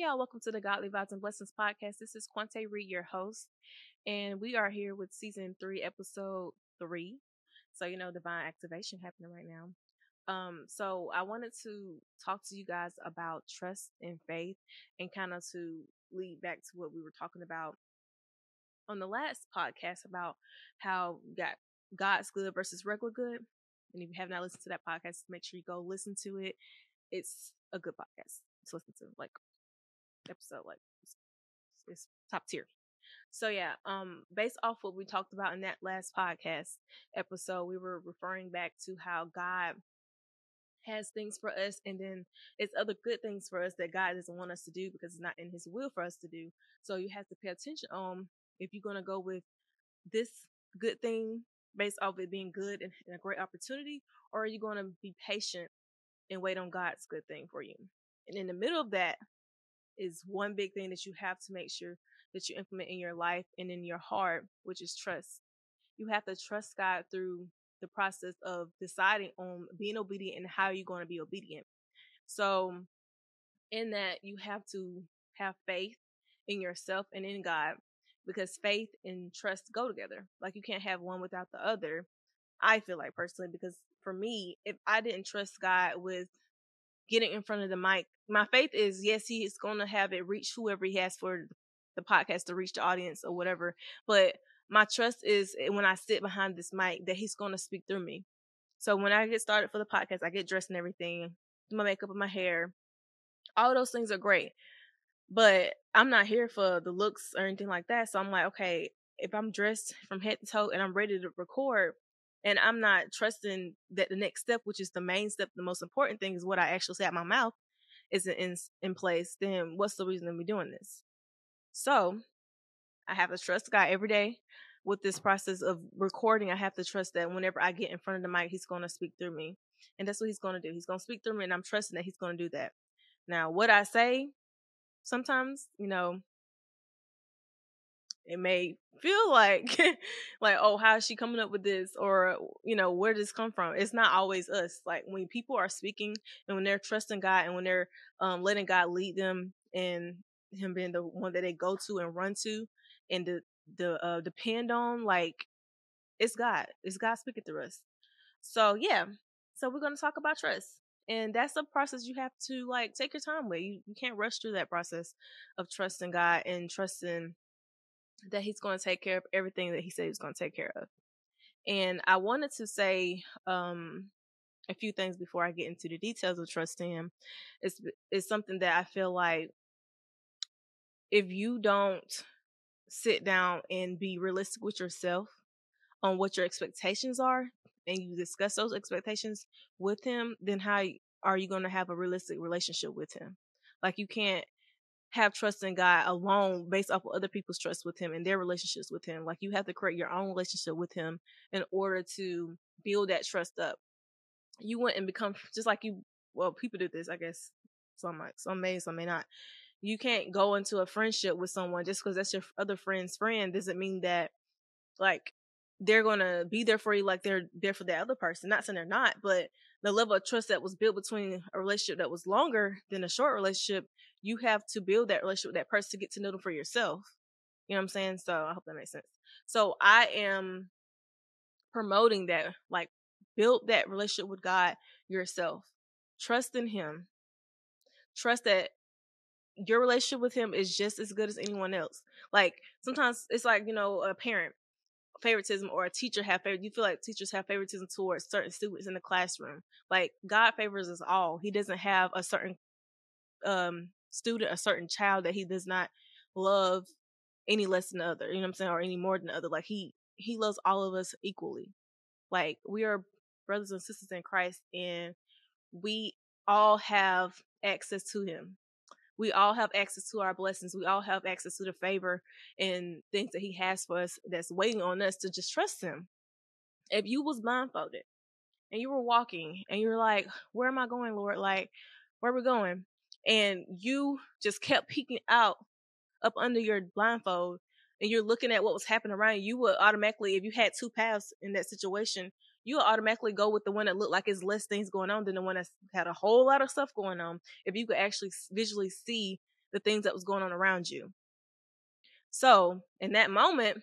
y'all. Welcome to the Godly Vibes and Blessings podcast. This is Quante Reed, your host, and we are here with season three, episode three. So you know, divine activation happening right now. Um, so I wanted to talk to you guys about trust and faith, and kind of to lead back to what we were talking about on the last podcast about how got God's good versus regular good. And if you have not listened to that podcast, make sure you go listen to it. It's a good podcast to listen to. Like episode, like it's, top tier. So yeah, um, based off what we talked about in that last podcast episode, we were referring back to how God has things for us and then it's other good things for us that God doesn't want us to do because it's not in his will for us to do. So you have to pay attention on if you're going to go with this good thing based off of it being good and, and a great opportunity, or are you going to be patient and wait on God's good thing for you? And in the middle of that is one big thing that you have to make sure that you implement in your life and in your heart, which is trust. You have to trust God through the process of deciding on being obedient and how you're going to be obedient. So, in that, you have to have faith in yourself and in God because faith and trust go together. Like, you can't have one without the other. I feel like personally, because for me, if I didn't trust God with getting in front of the mic, my faith is yes, He is going to have it reach whoever He has for the podcast to reach the audience or whatever. But my trust is eh, when I sit behind this mic that He's going to speak through me. So when I get started for the podcast, I get dressed and everything, my makeup and my hair. All those things are great. But I'm not here for the looks or anything like that. So I'm like, okay, if I'm dressed from head to toe and I'm ready to record, and I'm not trusting that the next step, which is the main step, the most important thing is what I actually say out my mouth, isn't in in place, then what's the reason to be doing this? So I have to trust God every day with this process of recording. I have to trust that whenever I get in front of the mic, He's going to speak through me, and that's what He's going to do. He's going to speak through me, and I'm trusting that He's going to do that. Now, what I say, sometimes, you know, it may feel like like oh how is she coming up with this? or you know where does this come from? It's not always us. Like when people are speaking and when they're trusting god and when they're um, letting god lead them and him being the one that they go to and run to and the the uh, depend on like it's god. It's god speaking through us. So yeah. So we're going to talk about trust. And that's a process you have to like take your time with. You, you can't rush through that process of trusting god and trusting that he's going to take care of everything that he said he was going to take care of. And I wanted to say um, a few things before I get into the details of trusting him. It's it's something that I feel like if you don't sit down and be realistic with yourself on what your expectations are and you discuss those expectations with him, then how are you going to have a realistic relationship with him? Like you can't have trust in God alone based off of other people's trust with him and their relationships with him. Like you have to create your own relationship with him in order to build that trust up. You wouldn't become just like you well, people do this, I guess. Some might some may, some may not. You can't go into a friendship with someone just because that's your other friend's friend doesn't mean that like they're gonna be there for you like they're there for the other person. Not saying they're not, but the level of trust that was built between a relationship that was longer than a short relationship you have to build that relationship with that person to get to know them for yourself. You know what I'm saying? So I hope that makes sense. So I am promoting that, like, build that relationship with God yourself. Trust in Him. Trust that your relationship with Him is just as good as anyone else. Like, sometimes it's like, you know, a parent favoritism or a teacher have favor you feel like teachers have favoritism towards certain students in the classroom like god favors us all he doesn't have a certain um student, a certain child that he does not love any less than the other, you know what I'm saying, or any more than the other. Like he he loves all of us equally. Like we are brothers and sisters in Christ and we all have access to him. We all have access to our blessings. We all have access to the favor and things that he has for us that's waiting on us to just trust him. If you was blindfolded and you were walking and you're like, where am I going, Lord? Like, where are we going? and you just kept peeking out up under your blindfold and you're looking at what was happening around you, you would automatically, if you had two paths in that situation, you automatically go with the one that looked like it's less things going on than the one that had a whole lot of stuff going on. If you could actually visually see the things that was going on around you. So in that moment,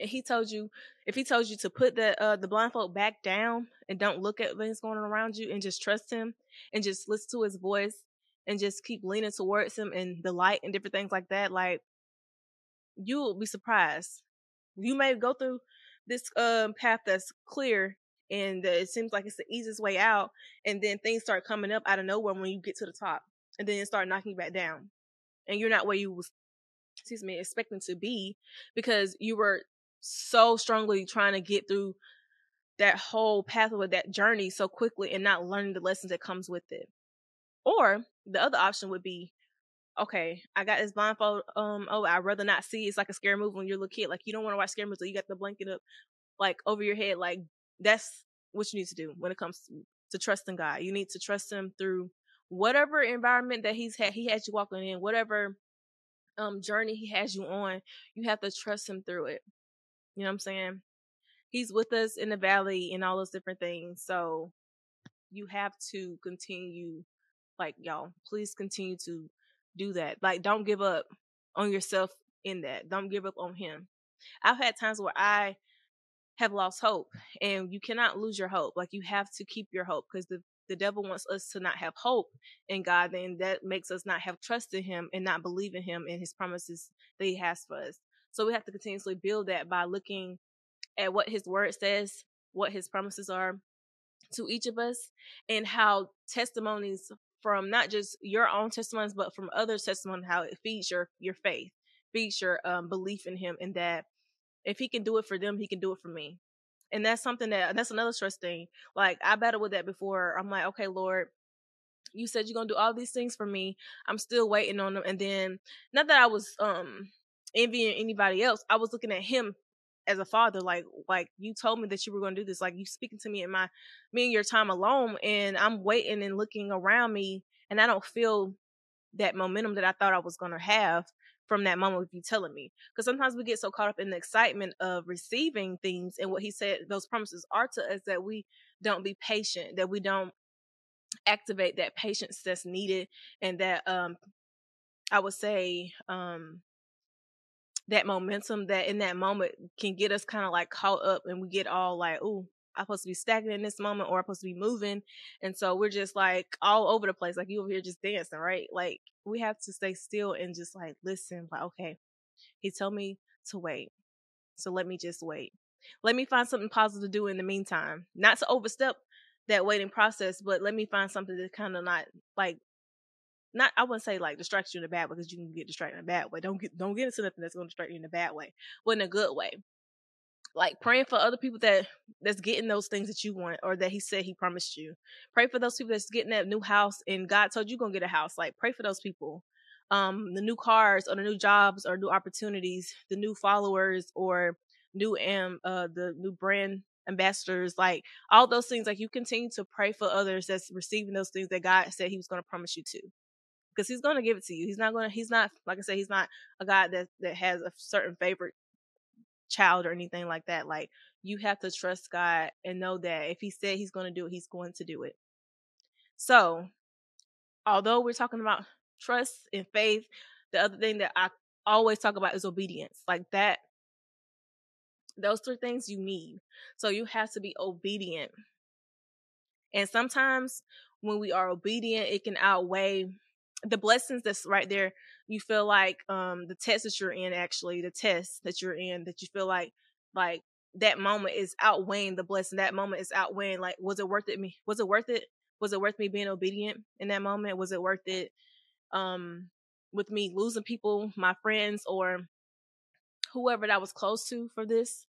and he told you if he told you to put the uh, the blindfold back down and don't look at things going on around you and just trust him and just listen to his voice and just keep leaning towards him and the light and different things like that, like you'll be surprised. You may go through this um, path that's clear and it seems like it's the easiest way out, and then things start coming up out of nowhere when you get to the top, and then it start knocking you back down, and you're not where you was, excuse me, expecting to be because you were so strongly trying to get through that whole path pathway, that journey so quickly, and not learning the lessons that comes with it. Or the other option would be okay, I got this blindfold. Um, oh, I'd rather not see. It's like a scary movie when you're a little kid. Like you don't want to watch scary movies, so you got the blanket up, like over your head. Like that's what you need to do when it comes to, to trusting God. You need to trust Him through whatever environment that He's had. He had you walking in, whatever um journey He has you on. You have to trust Him through it. You know what I'm saying? He's with us in the valley and all those different things. So you have to continue, like y'all, please continue to do that. Like, don't give up on yourself in that. Don't give up on him. I've had times where I have lost hope and you cannot lose your hope. Like you have to keep your hope because the the devil wants us to not have hope in God, then that makes us not have trust in him and not believe in him and his promises that he has for us. So we have to continuously build that by looking at what his word says, what his promises are to each of us, and how testimonies from not just your own testimonies, but from other testimonies, how it feeds your your faith, feeds your um, belief in Him, and that if He can do it for them, He can do it for me. And that's something that that's another trust thing. Like I battled with that before. I'm like, okay, Lord, you said you're gonna do all these things for me. I'm still waiting on them. And then not that I was um envying anybody else. I was looking at him as a father like like you told me that you were going to do this like you speaking to me in my me and your time alone and i'm waiting and looking around me and i don't feel that momentum that i thought i was going to have from that moment with you telling me. Because sometimes we get so caught up in the excitement of receiving things and what he said those promises are to us that we don't be patient that we don't activate that patience that's needed and that um i would say um that momentum that in that moment can get us kind of like caught up and we get all like, oh, I'm supposed to be stagnant in this moment or I'm supposed to be moving. And so we're just like all over the place. Like you over here just dancing, right? Like we have to stay still and just like listen, like, okay, he told me to wait. So let me just wait. Let me find something positive to do in the meantime. Not to overstep that waiting process, but let me find something to kind of not like not I wouldn't say like distract you in a bad way because you can get distracted in a bad way. Don't get don't get into nothing that's gonna distract you in a bad way, but in a good way. Like praying for other people that that's getting those things that you want or that he said he promised you. Pray for those people that's getting that new house and God told you gonna get a house. Like pray for those people. Um, the new cars or the new jobs or new opportunities, the new followers or new um uh the new brand ambassadors, like all those things. Like you continue to pray for others that's receiving those things that God said He was going to promise you to because he's going to give it to you. He's not going to, he's not, like I said, he's not a guy that, that has a certain favorite child or anything like that. Like you have to trust God and know that if he said he's going to do it, he's going to do it. So, although we're talking about trust and faith, the other thing that I always talk about is obedience. Like that, those three things you need. So you have to be obedient. And sometimes when we are obedient, it can outweigh the blessings that's right there you feel like um the test that you're in actually the test that you're in that you feel like like that moment is outweighing the blessing that moment is outweighing like was it worth it me was it worth it? Was it worth me being obedient in that moment? Was it worth it um with me losing people my friends or whoever that I was close to for this?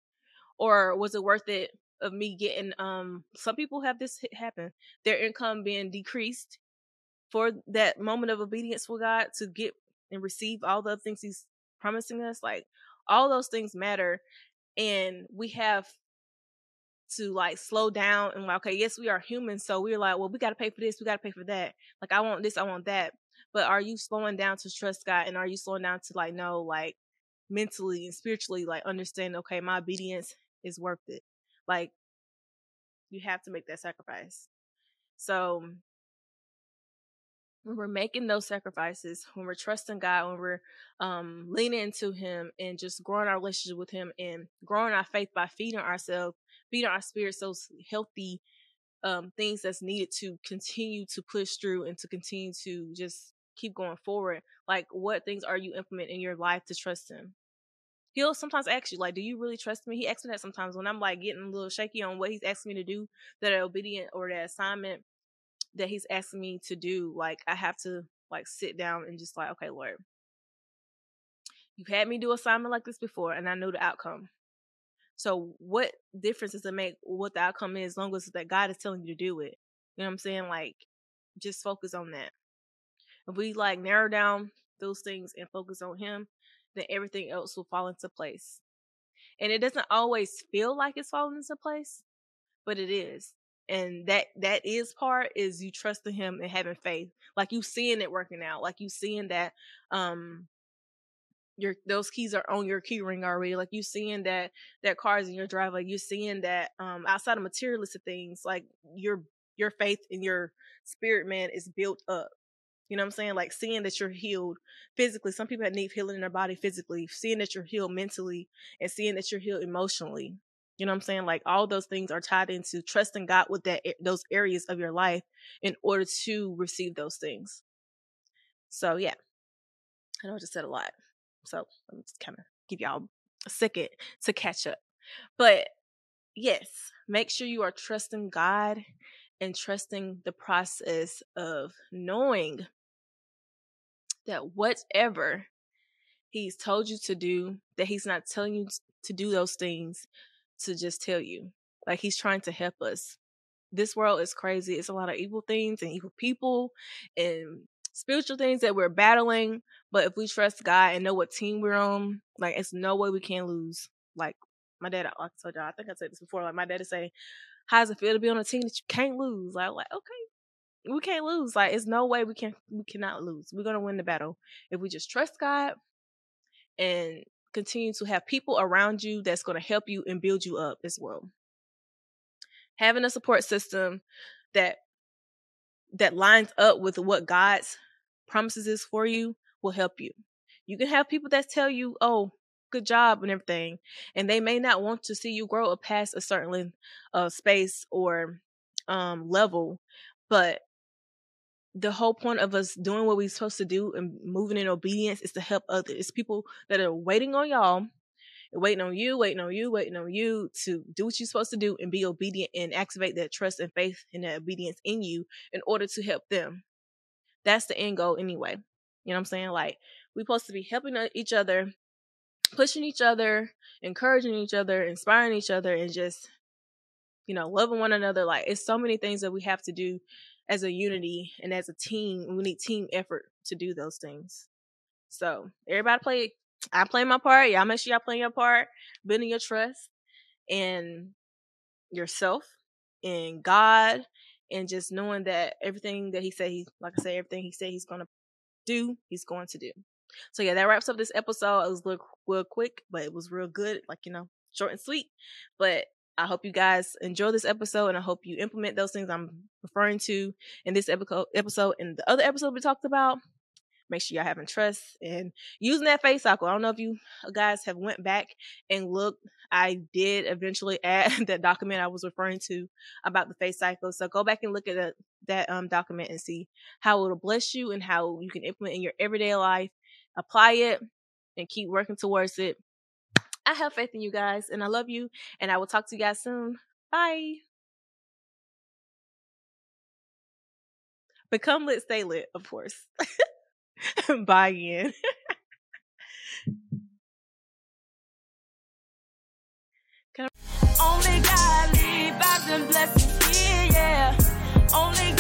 Or was it worth it of me getting um some people have this happen their income being decreased for that moment of obedience for God to get and receive all the things He's promising us, like all those things matter. And we have to like slow down and like, okay, yes, we are human. So we're like, well, we got to pay for this, we got to pay for that. Like, I want this, I want that. But are you slowing down to trust God? And are you slowing down to like know, like mentally and spiritually, like understand, okay, my obedience is worth it? Like, you have to make that sacrifice. So when we're making those sacrifices, when we're trusting God, when we're um, leaning into Him and just growing our relationship with Him and growing our faith by feeding ourselves, feeding our spirit those healthy um, things that's needed to continue to push through and to continue to just keep going forward. Like, what things are you implementing in your life to trust Him? He'll sometimes ask you, like, do you really trust me? He asks me that sometimes when I'm like getting a little shaky on what he's asking me to do, that obedient or that assignment that he's asking me to do, like I have to like sit down and just like, okay, Lord, you've had me do assignment like this before and I know the outcome. So what difference does it make what the outcome is as long as that God is telling you to do it? You know what I'm saying? Like just focus on that. If we like narrow down those things and focus on him, then everything else will fall into place. And it doesn't always feel like it's falling into place, but it is and that that is part is you trusting him and having faith like you seeing it working out like you seeing that um your those keys are on your key ring already like you seeing that that car's in your drive like you seeing that um outside of materialistic things like your your faith and your spirit man is built up you know what I'm saying? Like seeing that you're healed physically. Some people that need healing in their body physically, seeing that you're healed mentally, and seeing that you're healed emotionally. You know what I'm saying? Like all those things are tied into trusting God with that those areas of your life in order to receive those things. So yeah. I know I just said a lot. So let me just kind of give y'all a second to catch up. But yes, make sure you are trusting God and trusting the process of knowing that whatever he's told you to do, that he's not telling you to do those things to just tell you. Like he's trying to help us. This world is crazy. It's a lot of evil things and evil people and spiritual things that we're battling. But if we trust God and know what team we're on, like it's no way we can lose. Like my dad, I told y'all, I think I said this before. Like my dad to say, "How does it feel to be on a team that you can't lose?" Like, like okay, we can't lose. Like it's no way we can we cannot lose. We're gonna win the battle if we just trust God and continue to have people around you that's going to help you and build you up as well. Having a support system that that lines up with what God's promises is for you will help you. You can have people that tell you, "Oh, good job and everything," and they may not want to see you grow past a certain uh, space or um, level, but the whole point of us doing what we're supposed to do and moving in obedience is to help others. It's people that are waiting on y'all, waiting on you, waiting on you, waiting on you to do what you're supposed to do and be obedient and activate that trust and faith and that obedience in you in order to help them. That's the end goal anyway. You know what I'm saying? Like we're supposed to be helping each other, pushing each other, encouraging each other, inspiring each other, and just you know loving one another. Like it's so many things that we have to do as a unity and as a team. We need team effort to do those things. So everybody play. I play my part. Y'all make sure y'all play your part, building your trust in yourself, in God, and just knowing that everything that He said, He like I said, everything He said He's gonna do, He's going to do. So yeah, that wraps up this episode. It was real, real quick, but it was real good. Like you know, short and sweet. But I hope you guys enjoy this episode and I hope you implement those things I'm referring to in this episode and the other episode we talked about. Make sure y'all having trust and using that faith cycle. I don't know if you guys have went back and looked. I did eventually add that document I was referring to about the faith cycle. So go back and look at that, that um, document and see how it'll bless you and how you can implement in your everyday life. Apply it and keep working towards it I have faith in you guys and I love you. And I will talk to you guys soon. Bye. Become lit, stay lit, of course. Bye again. Only God and yeah. Only